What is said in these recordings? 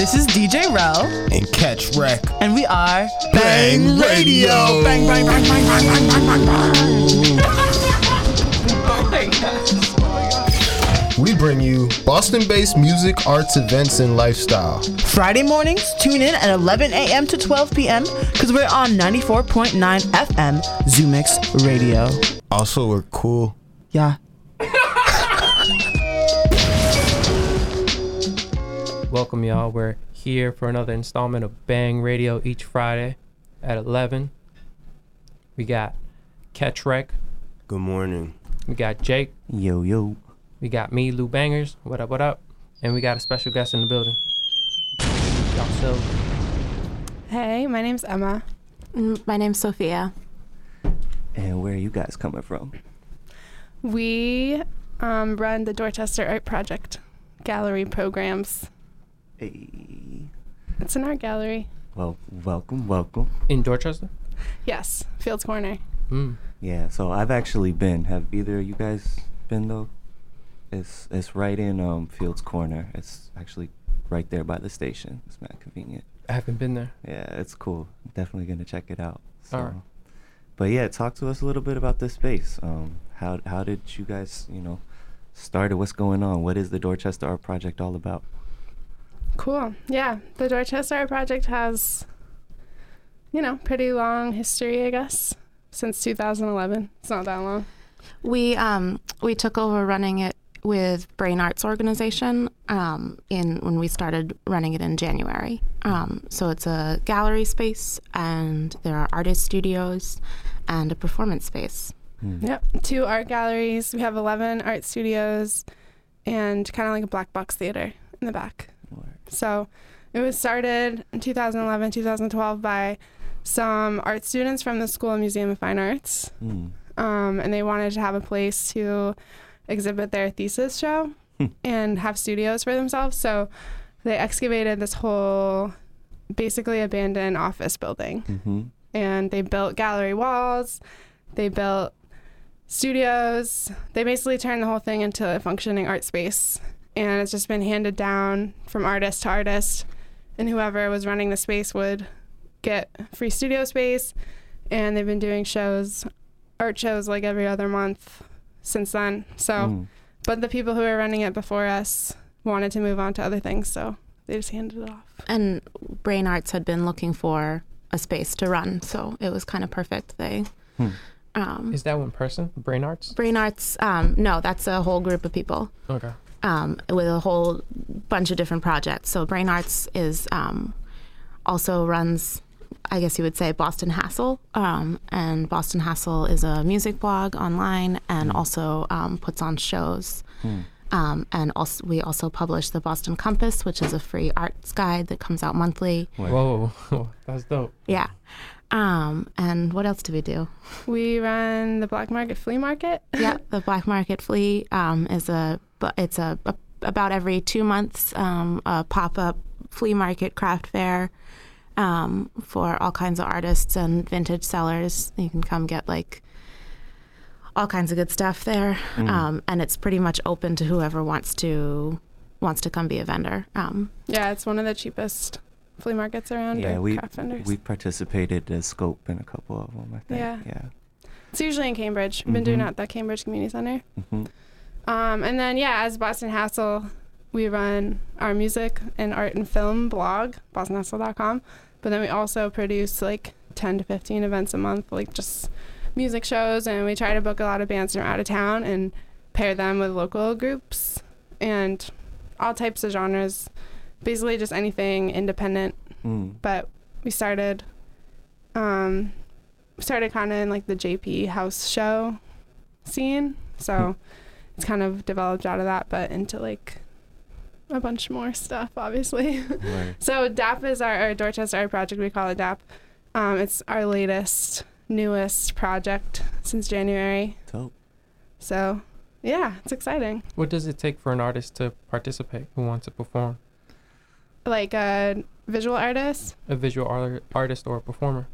This is DJ Rel, and Catch Wreck. and we are Bang Radio. Bang, bang, bang, bang, bang, bang, bang, bang, bang. We bring you Boston based music, arts, events, and lifestyle. Friday mornings, tune in at 11 a.m. to 12 p.m. because we're on 94.9 FM ZUMIX Radio. Also, we're cool. Yeah. Welcome, y'all. We're here for another installment of Bang Radio each Friday at 11. We got Catch Wreck. Good morning. We got Jake. Yo, yo. We got me, Lu Bangers. What up, what up? And we got a special guest in the building. Y'all so Hey, my name's Emma. Mm, My name's Sophia. And where are you guys coming from? We um, run the Dorchester Art Project gallery programs. Hey. It's an art gallery. Well, welcome, welcome. in Dorchester? Yes, Fields Corner. Mm. Yeah, so I've actually been. Have either of you guys been though? It's it's right in um Fields Corner. It's actually right there by the station. It's not convenient. I haven't been there. Yeah, it's cool. Definitely gonna check it out. So, Alright. but yeah, talk to us a little bit about this space. Um, how how did you guys, you know, started? What's going on? What is the Dorchester Art Project all about? Cool. Yeah, the Dorchester Art Project has, you know, pretty long history, I guess, since 2011. It's not that long. We um we took over running it with Brain Arts Organization um, in when we started running it in January. Um, so it's a gallery space, and there are artist studios, and a performance space. Hmm. Yep. Two art galleries. We have 11 art studios and kind of like a black box theater in the back. So it was started in 2011, 2012 by some art students from the School of Museum of Fine Arts. Hmm. Um, and they wanted to have a place to exhibit their thesis show Hmm. and have studios for themselves. So they excavated this whole basically abandoned office building Mm-hmm. and they built gallery walls. They built studios. They basically turned the whole thing into a functioning art space. And it's just been handed down from artist to artist. And whoever was running the space would get free studio space. And they've been doing shows, art shows like every other month since then. So, Mm. but the people who were running it before us wanted to move on to other things. So they just handed it off. And Brain Arts had been looking for a space to run, so it was kind of perfect. They Hmm. um, Is that one person? Brain Arts? Brain Arts. Um, no, that's a whole group of people. Okay. Um, with a whole bunch of different projects. So Brain Arts is um, also runs, I guess you would say, Boston Hassle, um, and Boston Hassle is a music blog online and also um, puts on shows. Hmm. Um, and also, we also publish the Boston Compass, which is a free arts guide that comes out monthly. Word. Whoa, that's dope. Yeah. Um, and what else do we do? We run the Black Market Flea Market. yeah, the Black Market Flea um, is a bu- it's a, a about every two months um, a pop up flea market craft fair um, for all kinds of artists and vintage sellers. You can come get like all kinds of good stuff there, Mm. um, and it's pretty much open to whoever wants to wants to come be a vendor. Um, Yeah, it's one of the cheapest flea markets around. Yeah, we craft vendors. we participated as scope in a couple of them. I think. Yeah. Yeah. it's usually in Cambridge. We've been doing it at the Cambridge Community Center. hmm Um, and then yeah, as Boston Hassle, we run our music and art and film blog, bostonhassle.com. But then we also produce like 10 to 15 events a month, like just music shows, and we try to book a lot of bands from out of town and pair them with local groups and all types of genres. Basically, just anything independent Mm. but we started um started kind of in like the JP house show scene so it's kind of developed out of that but into like a bunch more stuff obviously Word. so DAP is our, our Dorchester Art Project we call it DAP um it's our latest newest project since January Dope. so yeah it's exciting What does it take for an artist to participate who wants to perform? Like a visual artist A visual art- artist or a performer?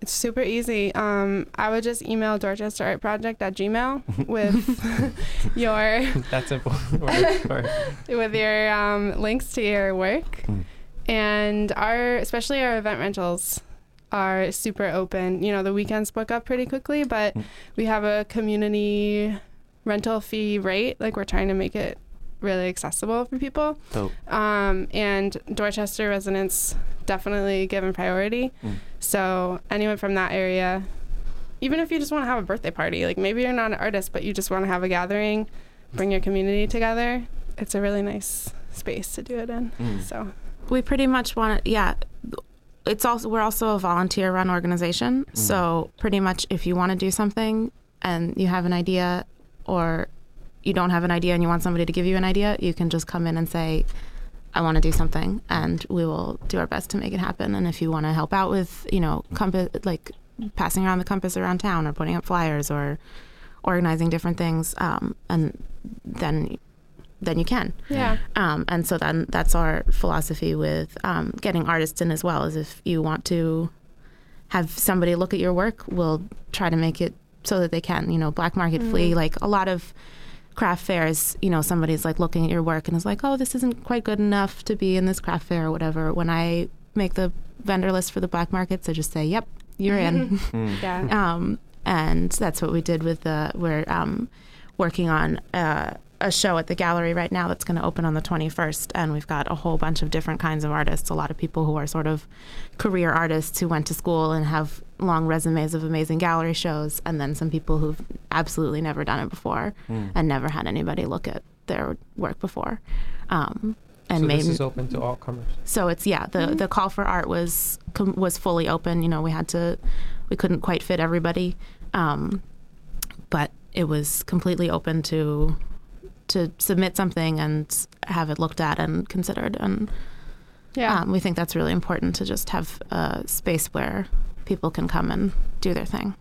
It's super easy. Um, I would just email Dorchester Art Project at Gmail with your That's simple. With your um, links to your work. Mm. And our, especially our event rentals, are super open. You know, the weekends book up pretty quickly, but Mm. we have a community rental fee rate. Like we're trying to make it really accessible for people. So Um, and Dorchester residents definitely given priority. Mm. So anyone from that area, even if you just want to have a birthday party, like maybe you're not an artist, but you just want to have a gathering, bring your community together. It's a really nice space to do it in. mm, So we pretty much want to yeah it's also we're also a volunteer run organization so pretty much if you want to do something and you have an idea or you don't have an idea and you want somebody to give you an idea you can just come in and say i want to do something and we will do our best to make it happen and if you want to help out with you know compass like passing around the compass around town or putting up flyers or organizing different things um, and then then you can yeah, um, and so then that's our philosophy with um, getting artists in as well. Is if you want to have somebody look at your work, we'll try to make it so that they can. You know, black market flea. Like a lot of craft fairs, you know, somebody's like looking at your work and is like, oh, this isn't quite good enough to be in this craft fair or whatever. When I make the vendor list for the black markets, I just say, yep, you're in. mm, yeah. um, and that's what we did with the we're um, working on uh, a show at the gallery right now that's going to open on the 21st and we've got a whole bunch of different kinds of artists a lot of people who are sort of career artists who went to school and have long resumes of amazing gallery shows and then some people who've absolutely never done it before mm. and never had anybody look at their work before um, and so maybe this is open to all comers. so it's yeah the the call for art was com- was fully open you know we had to we couldn't quite fit everybody um, but it was completely open to to submit something and have it looked at and considered and Yeah. um, we think that's really important to just have a space where people can come and do their thing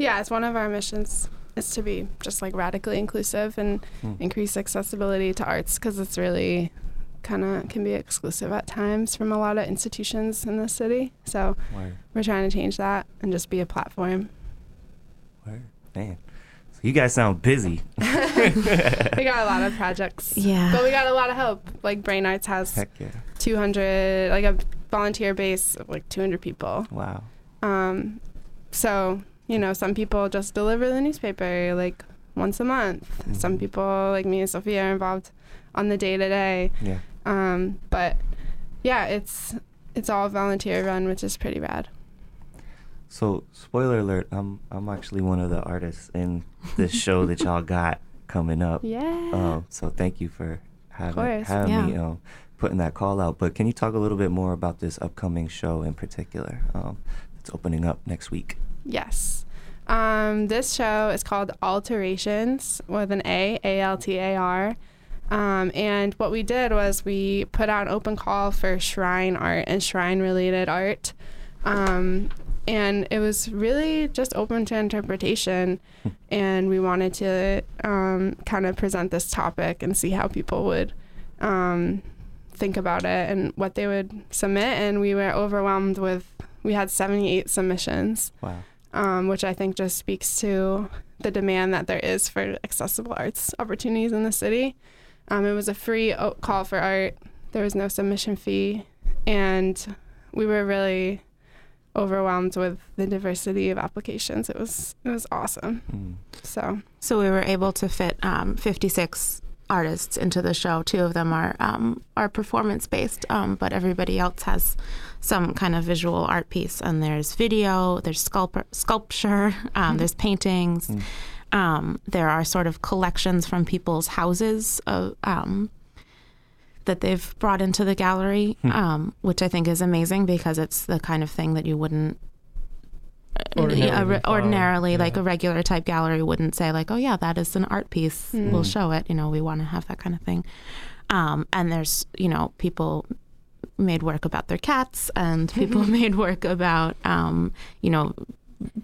yeah, it's one of our missions is to be just like radically inclusive and Mm. increase accessibility to arts because it's really kind of can be exclusive at times from a lot of institutions in the city. So Word, we're trying to change that and just be a platform. word, man. So you guys sound busy. we got a lot of projects. Yeah. But we got a lot of help. Like Brain Arts has Heck yeah. 200, like a volunteer base of like 200 people. Wow. Um, so, you know, some people just deliver the newspaper like once a month. Some Mhm. people, like me and Sophia, are involved on the day to day. Yeah. Um, but yeah, it's it's all volunteer run, which is pretty rad. So, spoiler alert, I'm I'm actually one of the artists in this show that y'all got coming up. Yeah. Um, so thank you for having having me um, putting that call out. But can you talk a little bit more about this upcoming show in particular? Um, it's opening up next week. Yes. Um, this show is called Alterations with an A, A L T A R. Um, and what we did was we put out an open call for shrine art and shrine related art. Um, and it was really just open to interpretation. and we wanted to um, kind of present this topic and see how people would um, think about it and what they would submit. And we were overwhelmed with, we had 78 submissions Wow. um, which I think just speaks to the demand that there is for accessible arts opportunities in the city. Um, it was a free o- call for art. There was no submission fee, and we were really overwhelmed with the diversity of applications. It was it was awesome. Mm. So So we were able to fit um, 56 artists into the show. Two of them are um, are performance based, um, but everybody else has some kind of visual art piece. And there's video, there's sculp- sculpture, um, there's paintings. Mm. Um, there are sort of collections from people's houses of, um, that they've brought into the gallery, Hmm. um, which I think is amazing because it's the kind of thing that you wouldn't Ordinarily yeah, re- find, ordinarily like a regular type gallery wouldn't say like oh yeah that is an art piece we'll Mm. show it you know we want to have that kind of thing um, and there's you know people made work about their cats and people made work about um, you know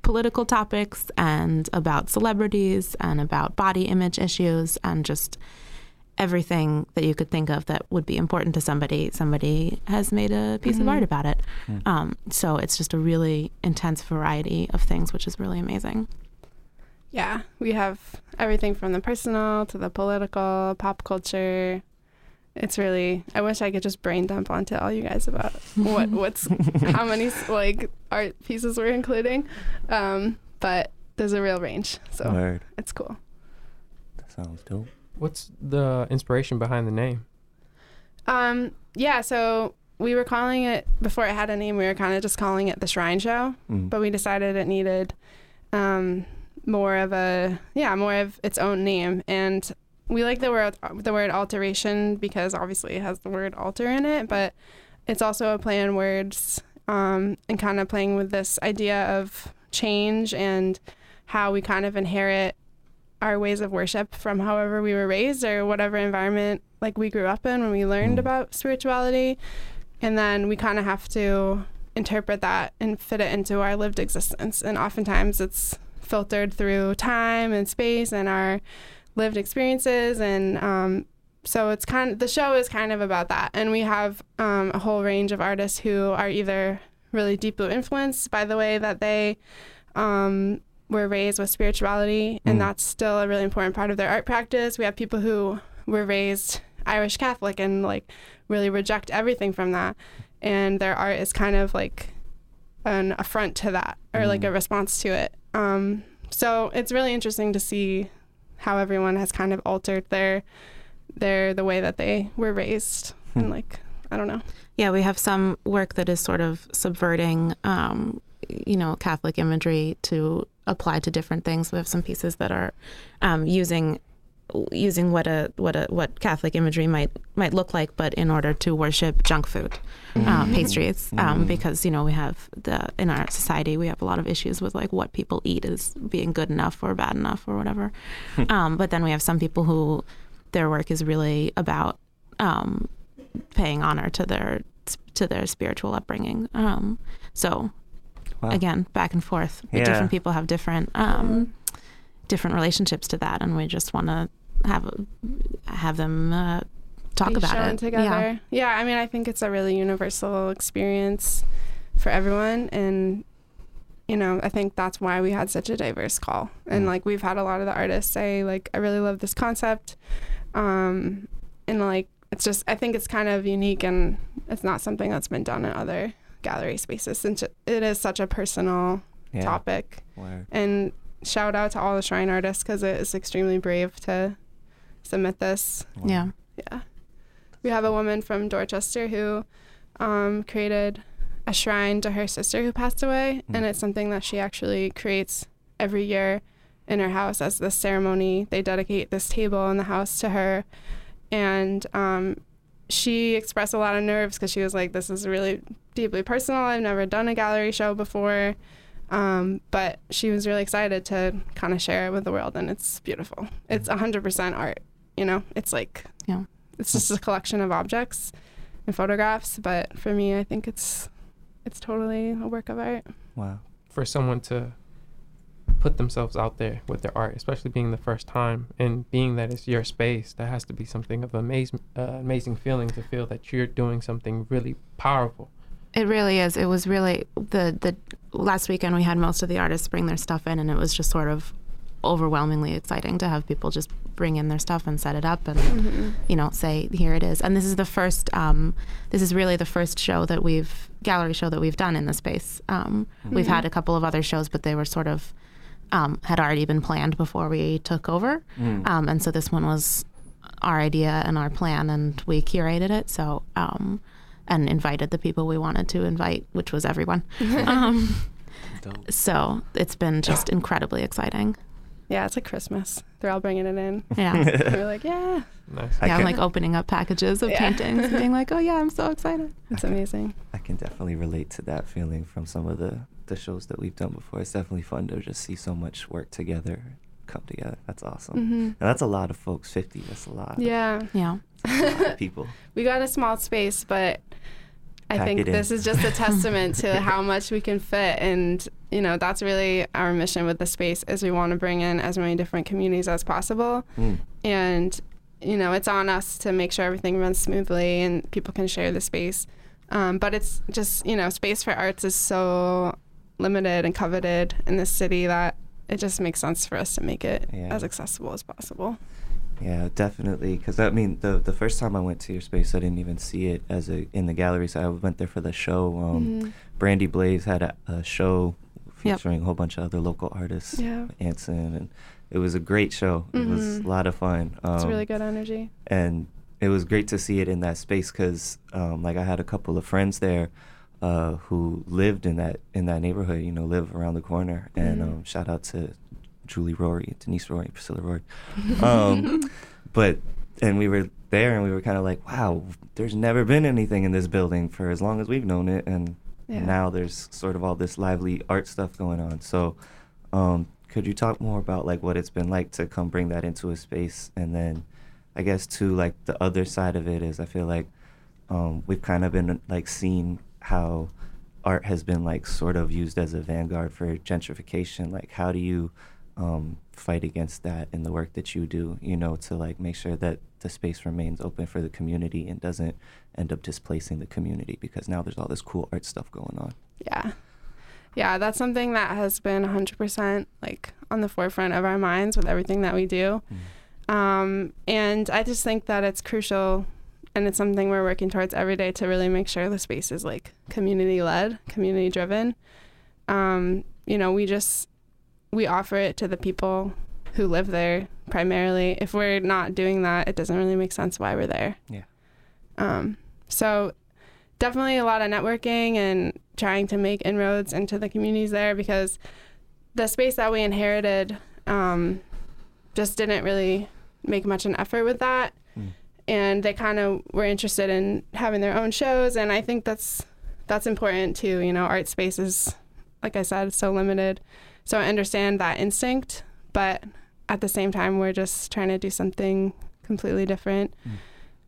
political topics and about celebrities and about body image issues and just everything that you could think of that would be important to somebody, somebody has made a piece of Mhm. art about it. Mm. Um, so it's just a really intense variety of things, which is really amazing. Yeah, we have everything from the personal to the political, pop culture. It's really. I wish I could just brain dump onto all you guys about what what's how many like art pieces we're including, um, but there's a real range, so Word. it's cool. That sounds dope. What's the inspiration behind the name? Um, yeah, so we were calling it before it had a name. We were kind of just calling it the Shrine Show, Mm. but we decided it needed um, more of a yeah, more of its own name. And we like the word the word alteration because obviously it has the word alter in it, but it's also a play on words um, and kind of playing with this idea of change and how we kind of inherit our ways of worship from however we were raised or whatever environment like we grew up in when we learned Mm. about spirituality and then we kind of have to interpret that and fit it into our lived existence and oftentimes it's filtered through time and space and our lived experiences and um, so it's kind of the show is kind of about that and we have um, a whole range of artists who are either really deeply influenced by the way that they um, were raised with spirituality and Mm. that's still a really important part of their art practice we have people who were raised irish catholic and like really reject everything from that and their art is kind of like an affront to that or like Mm. a response to it um, so it's really interesting to see how everyone has kind of altered their their the way that they were raised and Hmm. like i don't know Yeah, we have some work that is sort of subverting, um, you know, Catholic imagery to apply to different things. We have some pieces that are um, using using what a what a what Catholic imagery might might look like, but in order to worship junk food, uh, pastries, um, Mm. because you know we have the in our society we have a lot of issues with like what people eat is being good enough or bad enough or whatever. um, but then we have some people who their work is really about um, paying honor to their to their spiritual upbringing. Um, so Wow. again, back and forth. Yeah. Different people have different um, different relationships to that, and we just want to have have them uh, talk be about shown it together yeah. yeah, i mean i think it's a really universal experience for everyone and you know i think that's why we had such a diverse call and Mm. like we've had a lot of the artists say like i really love this concept um and like it's just i think it's kind of unique and it's not something that's been done in other gallery spaces since it it is such a personal Yeah. topic Word. and shout out to all the shrine artists because it is extremely brave to submit this Word. Yeah, yeah. We have a woman from Dorchester who um, created a shrine to her sister who passed away, and Mm. it's something that she actually creates every year in her house as this ceremony. They dedicate this table in the house to her, and um, she expressed a lot of nerves because she was like, "This is really deeply personal. I've never done a gallery show before." Um, but she was really excited to kind of share it with the world, and it's beautiful. It's 100% art, you know? It's like, Yeah. it's just a collection of objects and photographs. But for me, I think it's it's totally a work of art. Wow. For someone to put themselves out there with their art, especially being the first time and being that it's your space, that has to be something of amazing, uh, amazing feeling to feel that you're doing something really powerful. It really is. It was really the the last weekend we had most of the artists bring their stuff in, and it was just sort of overwhelmingly exciting to have people just bring in their stuff and set it up and Mm-hmm. you know say here it is and this is the first um, this is really the first show that we've gallery show that we've done in the space um, we've had a couple of other shows but they were sort of um, had already been planned before we took over Mm. um, and so this one was our idea and our plan and we curated it so um, and invited the people we wanted to invite which was everyone um, so it's been just incredibly exciting Yeah, it's like Christmas. They're all bringing it in. yeah we're like, yeah, Nice. I yeah, I'm like opening up packages of Yeah. paintings and being like, oh yeah, I'm so excited. it's amazing. I can definitely relate to that feeling from some of the the shows that we've done before. It's definitely fun to just see so much work together come together. That's awesome. hmm And that's a lot of folks. Fifty. That's a lot. Yeah, Yeah. A lot of people. we got a small space, but I think this is just a testament to how much we can fit. And, you know, that's really our mission with the space is we want to bring in as many different communities as possible. Mm. And you know, it's on us to make sure everything runs smoothly and people can share the space. Um, but it's just, you know, space for arts is so limited and coveted in this city that it just makes sense for us to make it Yeah. as accessible as possible. Yeah, definitely. Because I mean, the the first time I went to your space, I didn't even see it as a in the gallery. So I went there for the show. Um, Mhm. Brandy Blaze had a, a show Yep. featuring a whole bunch of other local artists. Yeah. Anson, and it was a great show. It was Mhm. a lot of fun. Um, It's really good energy. and it was great to see it in that space because um, like i had a couple of friends there uh, who lived in that in that neighborhood you know live around the corner and Mhm. um, shout out to julie rory denise rory priscilla rory. Um, but and we were there and we were kind of like wow there's never been anything in this building for as long as we've known it. And Yeah. now there's sort of all this lively art stuff going on. So um, could you talk more about like what it's been like to come bring that into a space? And then i guess too like the other side of it is i feel like um, we've kind of been like seeing how art has been like sort of used as a vanguard for gentrification. Like how do you um, fight against that in the work that you do you know to like make sure that the space remains open for the community and doesn't end up displacing the community because now there's all this cool art stuff going on Yeah. Yeah, that's something that has been 100% like on the forefront of our minds with everything that we do. Um, and I just think that it's crucial and it's something we're working towards every day to really make sure the space is like community led, community driven. Um, you know, we just we offer it to the people who live there primarily. If we're not doing that, it doesn't really make sense why we're there. Yeah. Um, so definitely a lot of networking and trying to make inroads into the communities there because the space that we inherited um, just didn't really make much an effort with that. Mm. And they kind of were interested in having their own shows, and I think that's that's important too. You know, art spaces, like I said, is so limited. So I understand that instinct, but at the same time, we're just trying to do something completely different.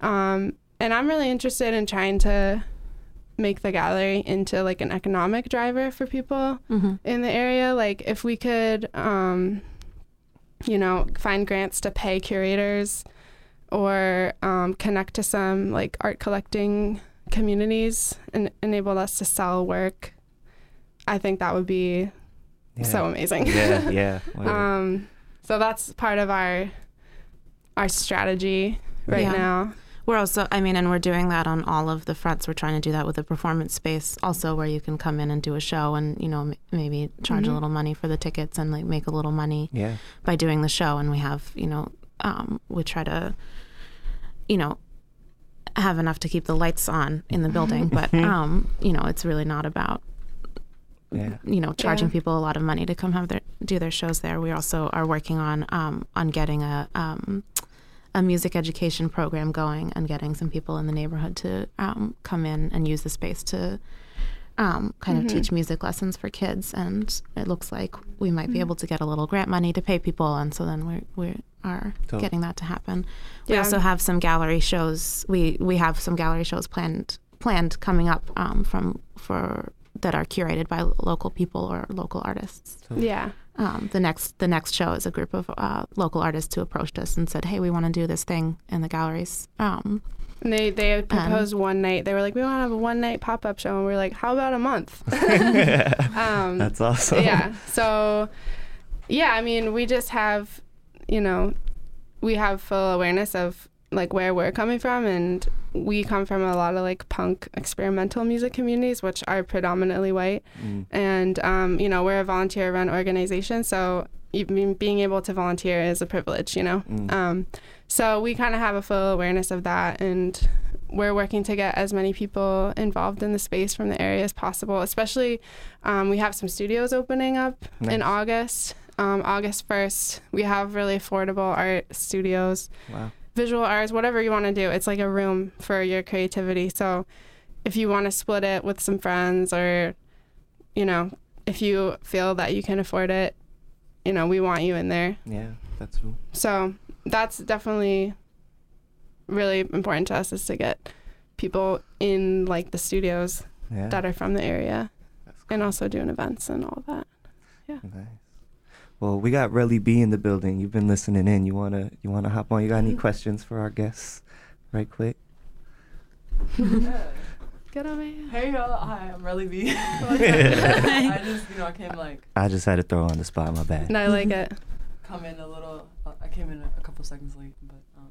Um, and I'm really interested in trying to make the gallery into like an economic driver for people Mm-hmm. in the area. Like if we could, um, you know, find grants to pay curators or um, connect to some like art collecting communities and enable us to sell work, I think that would be so amazing. yeah yeah Word. um, so that's part of our our strategy right Yeah. now. We're also, I mean, and we're doing that on all of the fronts. We're trying to do that with a performance space, also where you can come in and do a show and you know m- maybe charge a Mhm. little money for the tickets and like make a little money yeah by doing the show. And we have, you know, um, we try to, you know, have enough to keep the lights on in the building, but um, you know, it's really not about yeah you know charging Yeah. people a lot of money to come have their do their shows there. We also are working on um, on getting a um, a music education program going and getting some people in the neighborhood to um, come in and use the space to um, kind of Mhm. teach music lessons for kids. And it looks like we might be Mhm. able to get a little grant money to pay people, and so then we we are Dope. getting that to happen. We also have some gallery shows. We we have some gallery shows planned planned coming up um, from for that are curated by local people or local artists. Yeah. Um, the next the next show is a group of uh, local artists who approached us and said, "Hey, we want to do this thing in the galleries." Um, And they they had proposed one night. They were like, we want to have a one night pop up show, and we are like, how about a month? um, that's awesome yeah. So, yeah, I mean, we just have, you know, we have full awareness of like where we're coming from, and we come from a lot of like punk experimental music communities, which are predominantly white, Mm. and um, you know, we're a volunteer-run organization, so even being able to volunteer is a privilege, you know. Mm. Um, so we kind of have a full awareness of that, and we're working to get as many people involved in the space from the area as possible. Especially, um, we have some studios opening up in August. Um, August first, we have really affordable art studios, wow visual arts, whatever you want to do. It's like a room for your creativity. So, if you want to split it with some friends, or you know, if you feel that you can afford it, you know, we want you in there. yeah that's cool. So that's definitely really important to us is to get people in like the studios yeah that are from the area that's and also doing events and all that. Nice. Well, we got Relly B in the building. You've been listening in. You wanna you wanna hop on? You got any questions for our guests, right quick? Get over here. Hey y'all, hi, I'm Relly B. I just, you know, I came like I just had to throw on the spot. My bad. And I like it. come in a little. Uh, I came in a, a couple seconds late, but um,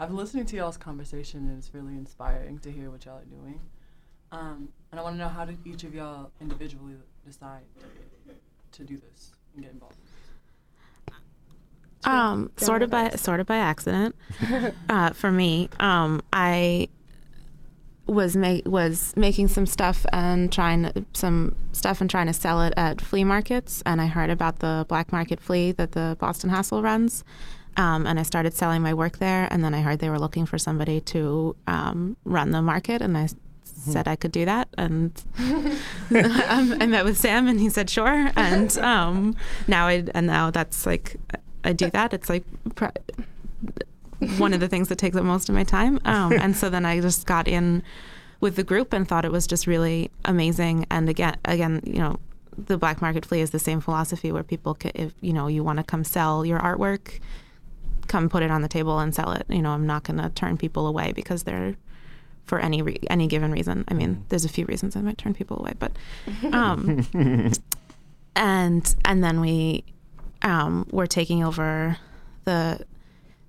I've been listening to y'all's conversation and it's really inspiring to hear what y'all are doing. Um, and I want to know how did each of y'all individually decide to, to do this and get involved? Um, sort of by sort of by accident. uh, for me, um, I was ma- was making some stuff and trying some stuff and trying to sell it at flea markets, and I heard about the black market flea that the Boston Hassle runs. Um, and I started selling my work there, and then I heard they were looking for somebody to um, run the market, and I s- said I could do that. And um, I met with Sam, and he said sure. And um, now I and now that's like I do that. It's like pr- one of the things that takes up most of my time. Um, and so then I just got in with the group and thought it was just really amazing. And again, again, you know, the black market flea is the same philosophy where people, ca if you know, you want to come sell your artwork, come put it on the table and sell it. You know, I'm not going to turn people away because they're for any re- any given reason. I mean, there's a few reasons I might turn people away, but um, and and then we um, were taking over the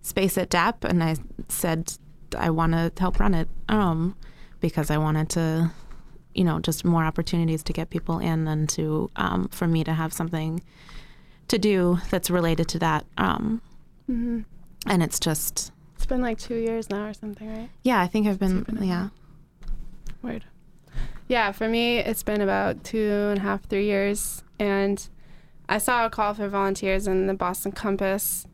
space at DAP, and I said I want to help run it um, because I wanted to, you know, just more opportunities to get people in and to um, for me to have something to do that's related to that. Um, hmm and it's just It's been like two years now or something, right? yeah, I think I've been it yeah. Weird. Yeah, for me, it's been about two and a half, three years. And I saw a call for volunteers in the Boston Compass.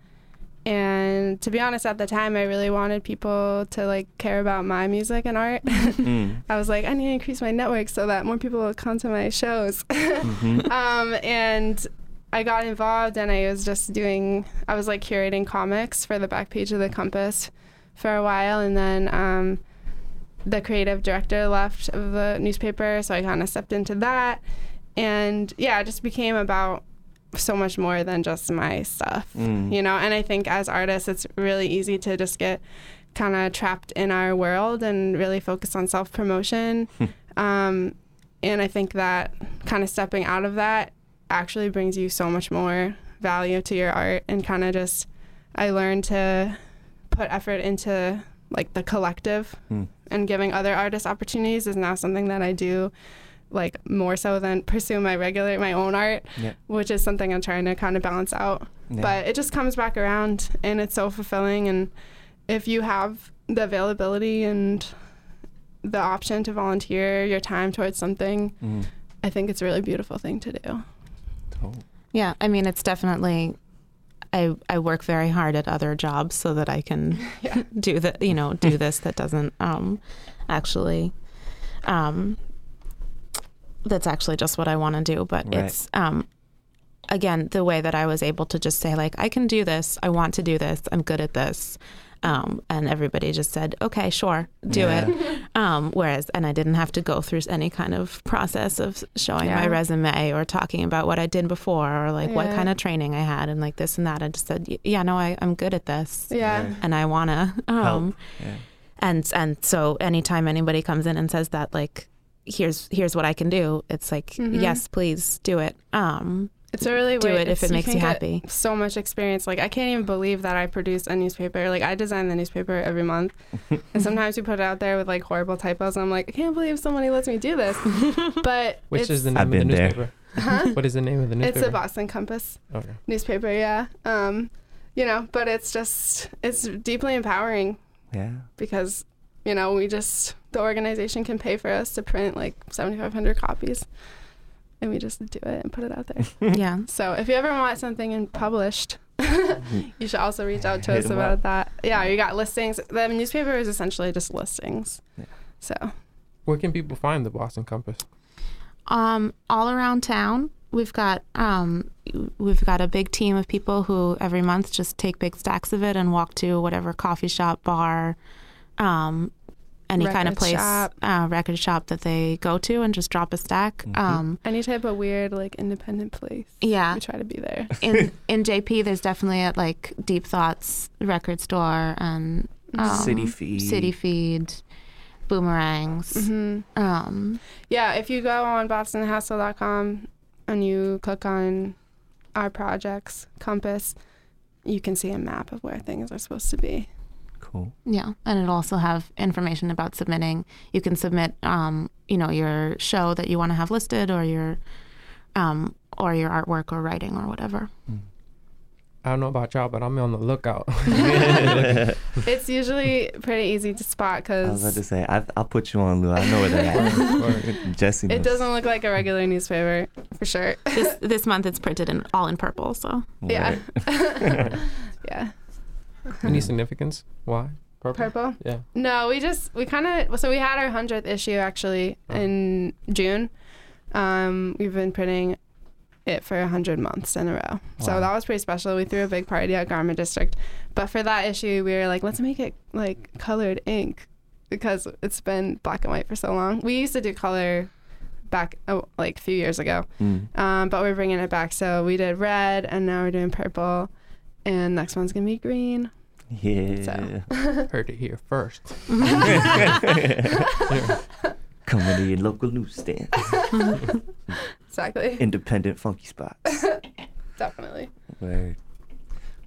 And to be honest, at the time, I really wanted people to like care about my music and art. Mm. I was like, I need to increase my network so that more people will come to my shows. Mhm. um, and I got involved and I was just doing, I was like curating comics for the back page of the Compass for a while. And then um, the creative director left of the newspaper. So I kind of stepped into that. And yeah, it just became about so much more than just my stuff, Mm. you know? And I think as artists, it's really easy to just get kind of trapped in our world and really focus on self promotion. um, and I think that kind of stepping out of that actually brings you so much more value to your art and kind of just I learned to put effort into like the collective Mm. and giving other artists opportunities is now something that I do like more so than pursue my regular my own art Yeah. which is something I'm trying to kind of balance out Yeah. but it just comes back around and it's so fulfilling and if you have the availability and the option to volunteer your time towards something Mm. I think it's a really beautiful thing to do Oh. Yeah, I mean, it's definitely. I I work very hard at other jobs so that I can Yeah. do the you know do this that doesn't um actually um that's actually just what I want to do. But Right. it's um again the way that I was able to just say like I can do this. I want to do this. I'm good at this. Um, and everybody just said, okay, sure, do Yeah. it. Um, whereas, and I didn't have to go through any kind of process of showing my resume or talking about what I did before or like what kind of training I had and like this and that. I just said, yeah, no, I, I'm good at this yeah Yeah. and I want to. Um, Help. Yeah. and and so anytime anybody comes in and says that, like, here's here's what I can do, it's like, Mhm. yes, please do it. Um, It's a really Do way- it if it makes can you happy. So much experience. Like I can't even believe that I produce a newspaper. Like I design the newspaper every month, and sometimes we put it out there with like horrible typos. And I'm like, I can't believe somebody lets me do this. But Which is the name I've of the there. newspaper? Huh? What is the name of the newspaper? It's the Boston Compass Okay. newspaper. Yeah. Um, you know, but it's just it's deeply empowering Yeah. because you know we just the organization can pay for us to print like 7,500 copies, and we just do it and put it out there. yeah. So if you ever want something in published, you should also reach out to Hit us 'em about up. that. Yeah, you got listings. The newspaper is essentially just listings. Yeah. So Where can people find the Boston Compass? Um, all around town, we've got um, we've got a big team of people who every month just take big stacks of it and walk to whatever coffee shop, bar, um, any kind of place, shop. Uh, record shop that they go to, and just drop a stack. Mhm. Um, Any type of weird like independent place. yeah, We try to be there. in in JP, there's definitely at like Deep Thoughts record store and um, City Feed. City Feed, Boomerangs. hmm Um, Yeah, if you go on bostonhassle.com and you click on our projects compass, you can see a map of where things are supposed to be. Cool. yeah, and it'll also have information about submitting. You can submit, um, you know, your show that you want to have listed, or your, um, or your artwork or writing or whatever. I don't know about y'all, but I'm on the lookout. It's usually pretty easy to spot because. I was about to say, I, I'll put you on, Lu. I know where they're at. Jesse knows. it doesn't look like a regular newspaper for sure. This this month it's printed in all in purple, so Yeah. Yeah. Any significance? Why? Purple. Purple? Yeah. No, we just we kind of so we had our hundredth issue actually Oh. in June. Um, we've been printing it for a hundred months in a row, so that was pretty special. We threw a big party at Garment District, but for that issue, we were like, let's make it like colored ink because it's been black and white for so long. We used to do color back oh, like a few years ago, Mm. um, but we're bringing it back. So we did red, and now we're doing purple, and next one's gonna be green. Yeah. Heard it here first. Coming to your local newsstand. Exactly, Independent funky spots. definitely. Word.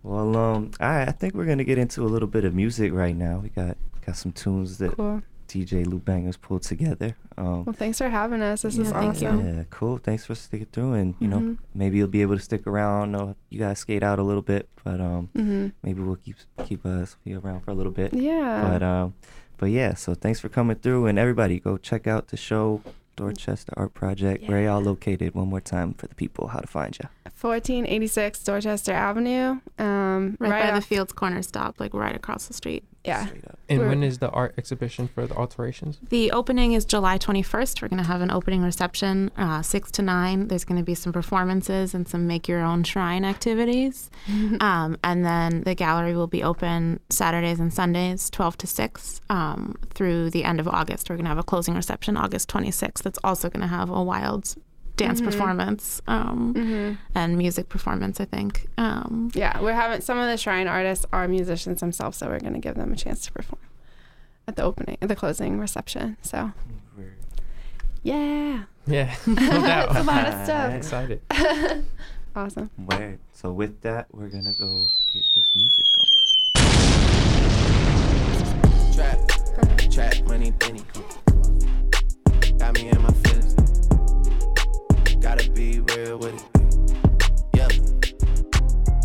Well, um, all right. I think we're gonna get into a little bit of music right now. We got got some tunes that Cool. DJ Lu Bangers pulled together. Um, Well, thanks for having us. This is Yeah, thank you. awesome. yeah, cool. Thanks for sticking through, and you know, Mhm. maybe you'll be able to stick around. Know you guys skate out a little bit, but um, hmm maybe we'll keep keep us you around for a little bit. Yeah. But um, but yeah. So thanks for coming through, and everybody go check out the show, Dorchester Art Project. Where y'all located? One more time for the people, how to find you. 1486 Dorchester Avenue. Um, right, right, by the Fields Corner stop, like right across the street. Yeah. Up. And We're- when is the art exhibition for the alterations? The opening is July 21st. We're going to have an opening reception, uh, 6 to 9. There's going to be some performances and some make your own shrine activities. um, and then the gallery will be open Saturdays and Sundays, 12 to 6, um, through the end of August. We're going to have a closing reception August 26th. That's also going to have a wild dance Mhm. performance um, hmm and music performance, I think. Um, Yeah, we're having some of the shrine artists are musicians themselves, so we're going to give them a chance to perform at the opening, at the closing reception. So, yeah. Yeah, no doubt. It's a lot of I'm stuff. excited. awesome. Word. So with that, we're gonna go get this music going. Trap, trap, money, penny. Got me in my feelings. Gotta be real with it. Yeah.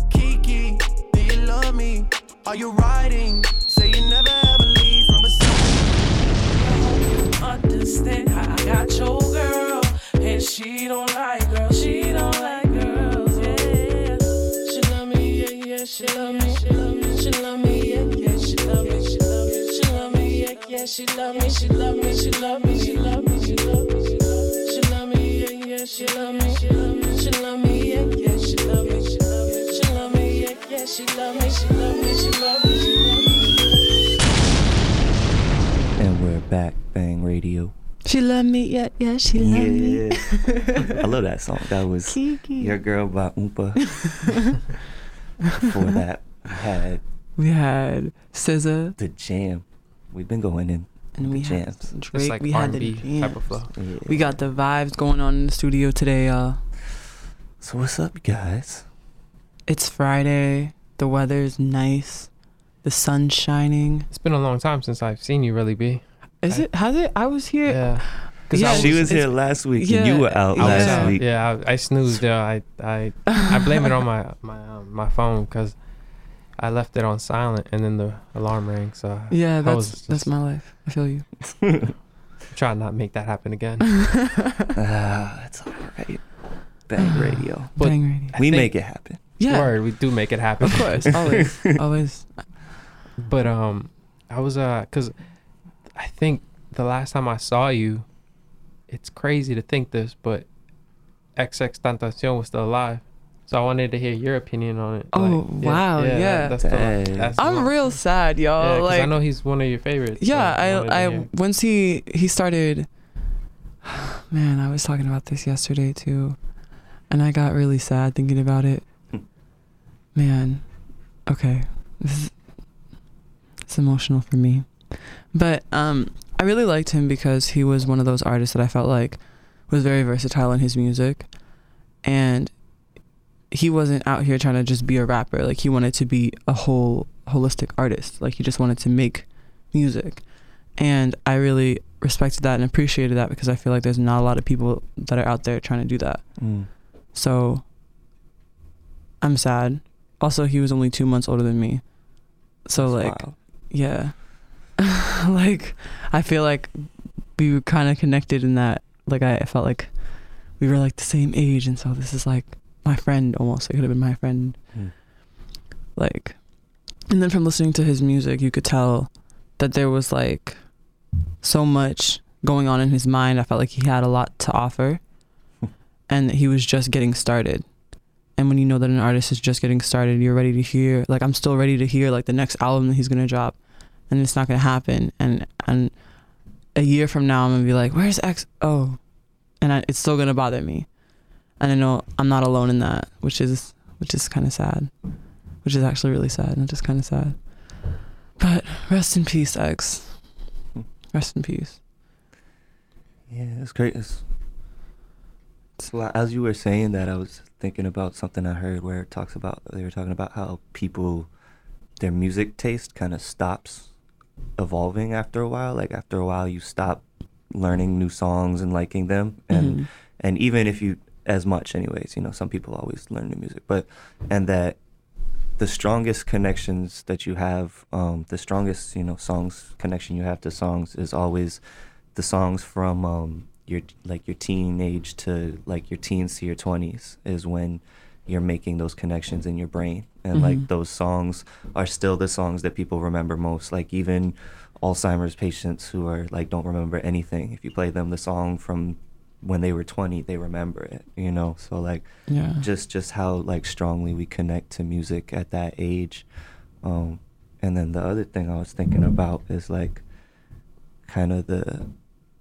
Kiki, do you love me? Are you riding? Say you never ever leave from beside understand how I got your girl, and she don't like girls. She don't like girls. Yeah, she love me. Yeah, yeah, she love me. She love me. She love me. Yeah, yeah, she love me. She love me. She love me. Yeah, yeah. She love me. She love me. She love me. She love me. She love me. She love me. Yeah, yeah, she love me. She love me. She love me. Yeah, yeah, she love me. She love me. She love me. Yeah, yeah, she love me. She love me. She love me. She love me. And we're back, Bang Radio. She love me, yeah, yeah, she love me. I love that song. That was Kiki. Your Girl by Oompa. Before that, we had We had SZA The Jam. We've been going in and we had jams. Drake. It's like we had the R&B type of jams. flow. Yeah. We got the vibes going on in the studio today, y'all. So what's up, guys? It's Friday. The weather's nice. The sun's shining. It's been a long time since I've seen you really be. Is I- it? Has it? I was here. Yeah. 'Cause Yeah, she was here last week, yeah, and you were out I I was was last out. week. Yeah, I, I snoozed. Yeah, I I I blame it on my my um, my phone because I left it on silent and then the alarm rang. So Yeah, I that's was that's my life. I feel you. try not to make that happen again. Ah, that's all right. Bang Radio. But Bang radio. We think- make it happen. Yeah, Word, we do make it happen. of course, always, always. But um, I was uh, cause I think the last time I saw you, it's crazy to think this, but XXXTentacion was still alive. So I wanted to hear your opinion on it. Oh, wow, yeah. That's the, that's I'm one. real sad, Yeah, y'all. 'cause like I know he's one of your favorites. yeah wanted to i i once he he started man i was talking about this yesterday too and i got really sad thinking about it man okay this is it's emotional for me but um i really liked him because he was one of those artists that i felt like was very versatile in his music and he wasn't out here trying to just be a rapper like he wanted to be a whole holistic artist like he just wanted to make music. And I really respected that and appreciated that because I feel like there's not a lot of people that are out there trying to do that. Mm. So I'm sad. Also, he was only two months older than me. So, That's like, wild. yeah. like, I feel like we were kind of connected in that. Like, I, I felt like we were like the same age. And so this is like my friend almost. It could have been my friend. Mm. Like, and then from listening to his music, you could tell that there was like so much going on in his mind. I felt like he had a lot to offer and that he was just getting started. And when you know that an artist is just getting started, you're ready to hear like I'm still ready to hear like the next album that he's gonna drop, and it's not gonna happen. And and a year from now, I'm gonna be like, where's X? Oh, and I, it's still gonna bother me. And I know I'm not alone in that, which is which is kind of sad, which is actually really sad and just kind of sad. But rest in peace, X. Rest in peace. Yeah, it's great. It's, it's lot. As you were saying that, I was thinking about something I heard where it talks about they were talking about how people, their music taste kind of stops evolving after a while. Like after a while, you stop learning new songs and liking them, and Mhm. and even if you as much, anyways, you know, some people always learn new music, but and that the strongest connections that you have, um, the strongest you know songs connection you have to songs is always the songs from um, your like your teenage to like your teens to your twenties is when you're making those connections in your brain, and Mhm. like those songs are still the songs that people remember most. Like even Alzheimer's patients who are like don't remember anything. If you play them the song from when they were 20, they remember it. You know, so like Yeah. just just how like strongly we connect to music at that age um and then the other thing i was thinking about is like kind of the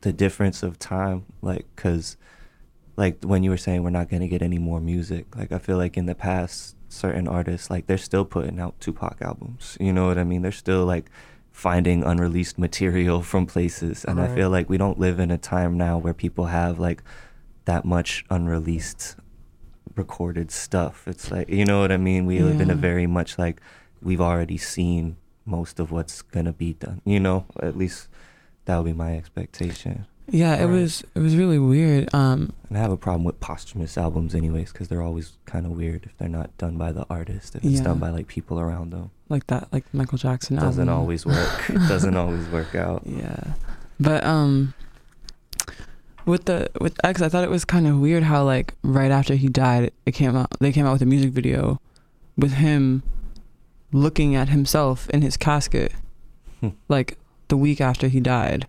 the difference of time like because like when you were saying we're not going to get any more music like i feel like in the past certain artists like they're still putting out tupac albums you know what i mean they're still like finding unreleased material from places and i feel like we don't live in a time now where people have like that much unreleased recorded stuff. It's like you know what I mean. We live in a very much like we've already seen most of what's gonna be done. You know, at least that would be my expectation. Yeah, it Right. was it was really weird. Um, And I have a problem with posthumous albums, anyways, because they're always kind of weird if they're not done by the artist. If it's Yeah. done by like people around them, like that, like Michael Jackson. it doesn't album. always work. it doesn't always work out. Yeah, but um, with the with X, I thought it was kind of weird how like right after he died, it came out. They came out with a music video with him looking at himself in his casket, Hmm. like the week after he died,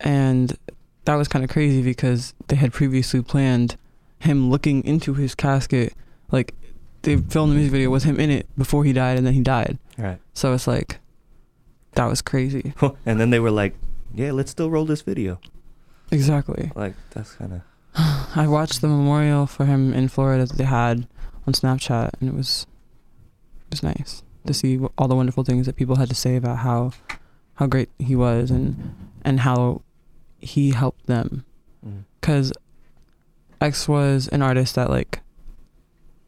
and that was kind of crazy because they had previously planned him looking into his casket, like they filmed the music video with him in it before he died, and then he died. Right. So it's like that was crazy. and then they were like, "Yeah, let's still roll this video." Exactly. Like that's kind of I watched the memorial for him in Florida that they had on Snapchat, and it was it was nice to see all the wonderful things that people had to say about how how great he was and and how he helped them. mm, Cause X was an artist that like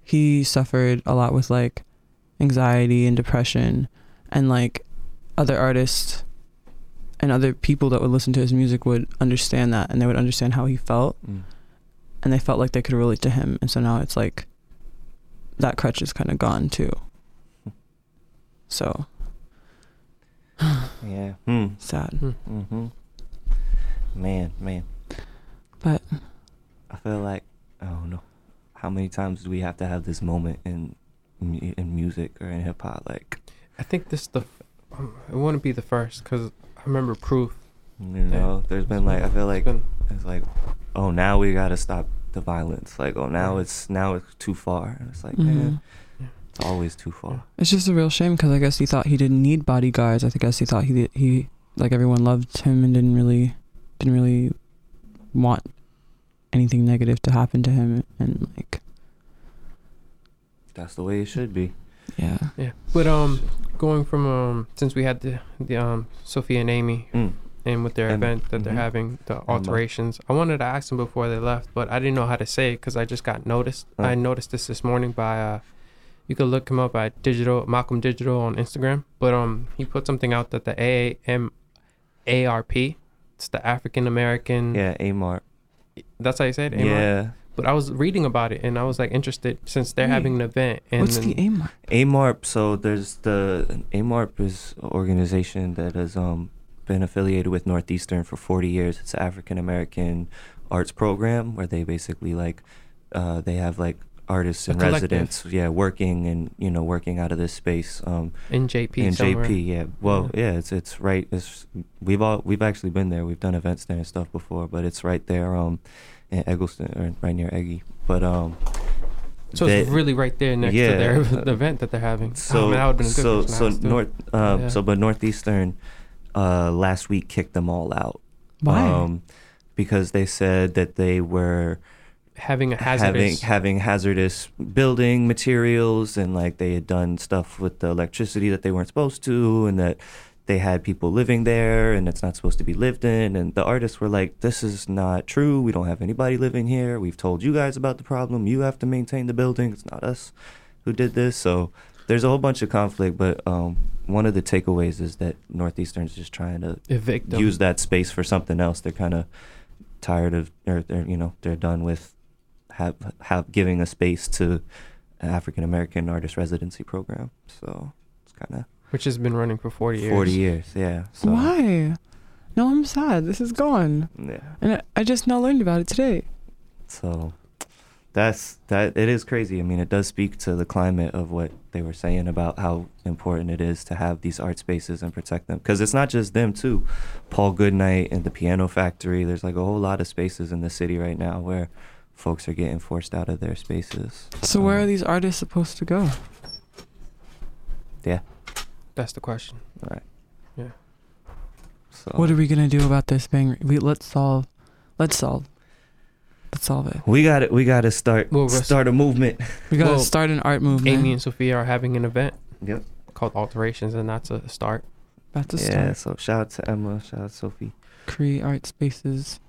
he suffered a lot with like anxiety and depression, and like other artists and other people that would listen to his music would understand that and they would understand how he felt mm. and they felt like they could relate to him and so now it's like that crutch is kind of gone too so yeah. Hmm. sad Mm-hmm. Man, man. But- I feel like I don't know how many times do we have to have this moment in in music or in hip hop? Like I think this the f- um, it wouldn't be the first because I remember Proof. you know, there's been like I feel like It's been- it's like, oh, now we gotta stop the violence. Like, oh, now it's now it's too far. And it's like, Mhm. man, it's always too far. It's just a real shame because I guess he thought he didn't need bodyguards. I think I guess he thought he he like everyone loved him and didn't really didn't really want anything negative to happen to him and like That's the way it should be. yeah. Yeah, but um, going from um, since we had the the um Sophia and Amy Mm. and with their Emma. event that they're Mhm. having the alterations, I wanted to ask them before they left, but I didn't know how to say it because I just got noticed. Oh. I noticed this this morning by uh, you could look him up at digital Malcolm Digital on Instagram, but um, he put something out that the AAM ARP, it's the African American. Yeah, Amar. That's how you say it. AAMARP? Yeah. But I was reading about it and I was like interested since they're Hey, having an event. And What's then- the aim? AAMARP. So there's the AAMARP is an organization that has um been affiliated with Northeastern for 40 years. It's African American arts program where they basically like uh, they have like artists A and residents, yeah, working and you know working out of this space. Um, in JP. in somewhere. JP, yeah. Well, yeah, it's it's right. It's we've all we've actually been there. We've done events there and stuff before, but it's right there, um, in Egleston or right near Eggy. But um, So it's really right there next yeah, to their the event that they're having. So oh, man, that been a good so so north um Yeah. so but Northeastern uh last week kicked them all out. Why? Um because they said that they were having a having hazardous. having hazardous building materials and like they had done stuff with the electricity that they weren't supposed to and that they had people living there and it's not supposed to be lived in. And the artists were like this is not true. We don't have anybody living here. We've told you guys about the problem. You have to maintain the building. It's not us who did this. So there's a whole bunch of conflict but um, one of the takeaways is that northeastern's just trying to Evict them. use that space for something else. They're kind of tired of or they're you know they're done with have have giving a space to African American artist residency program. So it's kind of which has been running for 40 years. 40 years, yeah. So Why? No, I'm sad. This is gone, yeah. and I, I just now learned about it today. So that's that it is crazy. I mean, it does speak to the climate of what they were saying about how important it is to have these art spaces and protect them because it's not just them too. Paul Goodnight and the Piano Factory, there's like a whole lot of spaces in the city right now where folks are getting forced out of their spaces. So where Um, are these artists supposed to go? Yeah. That's the question. Right. Yeah. So What are we gonna do about this thing? We let's solve. Let's solve. Let's solve it. we got it. We got to start Well, we're- start a movement. We gotta Well, start an art movement. Amy and Sophia are having an event Yep. called Alterations, and that's a start. That's a Yeah. start. Yeah. So shout out to Emma. Shout out to Sophie. Create art spaces.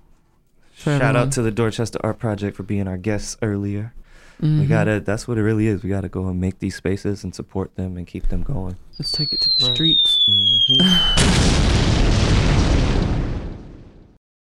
For Shout everyone. out to the Dorchester Art Project for being our guests earlier. We Mhm. gotta. That's what it really is. We gotta go and make these spaces and support them and keep them going. Let's take it to the Right. streets. Mhm.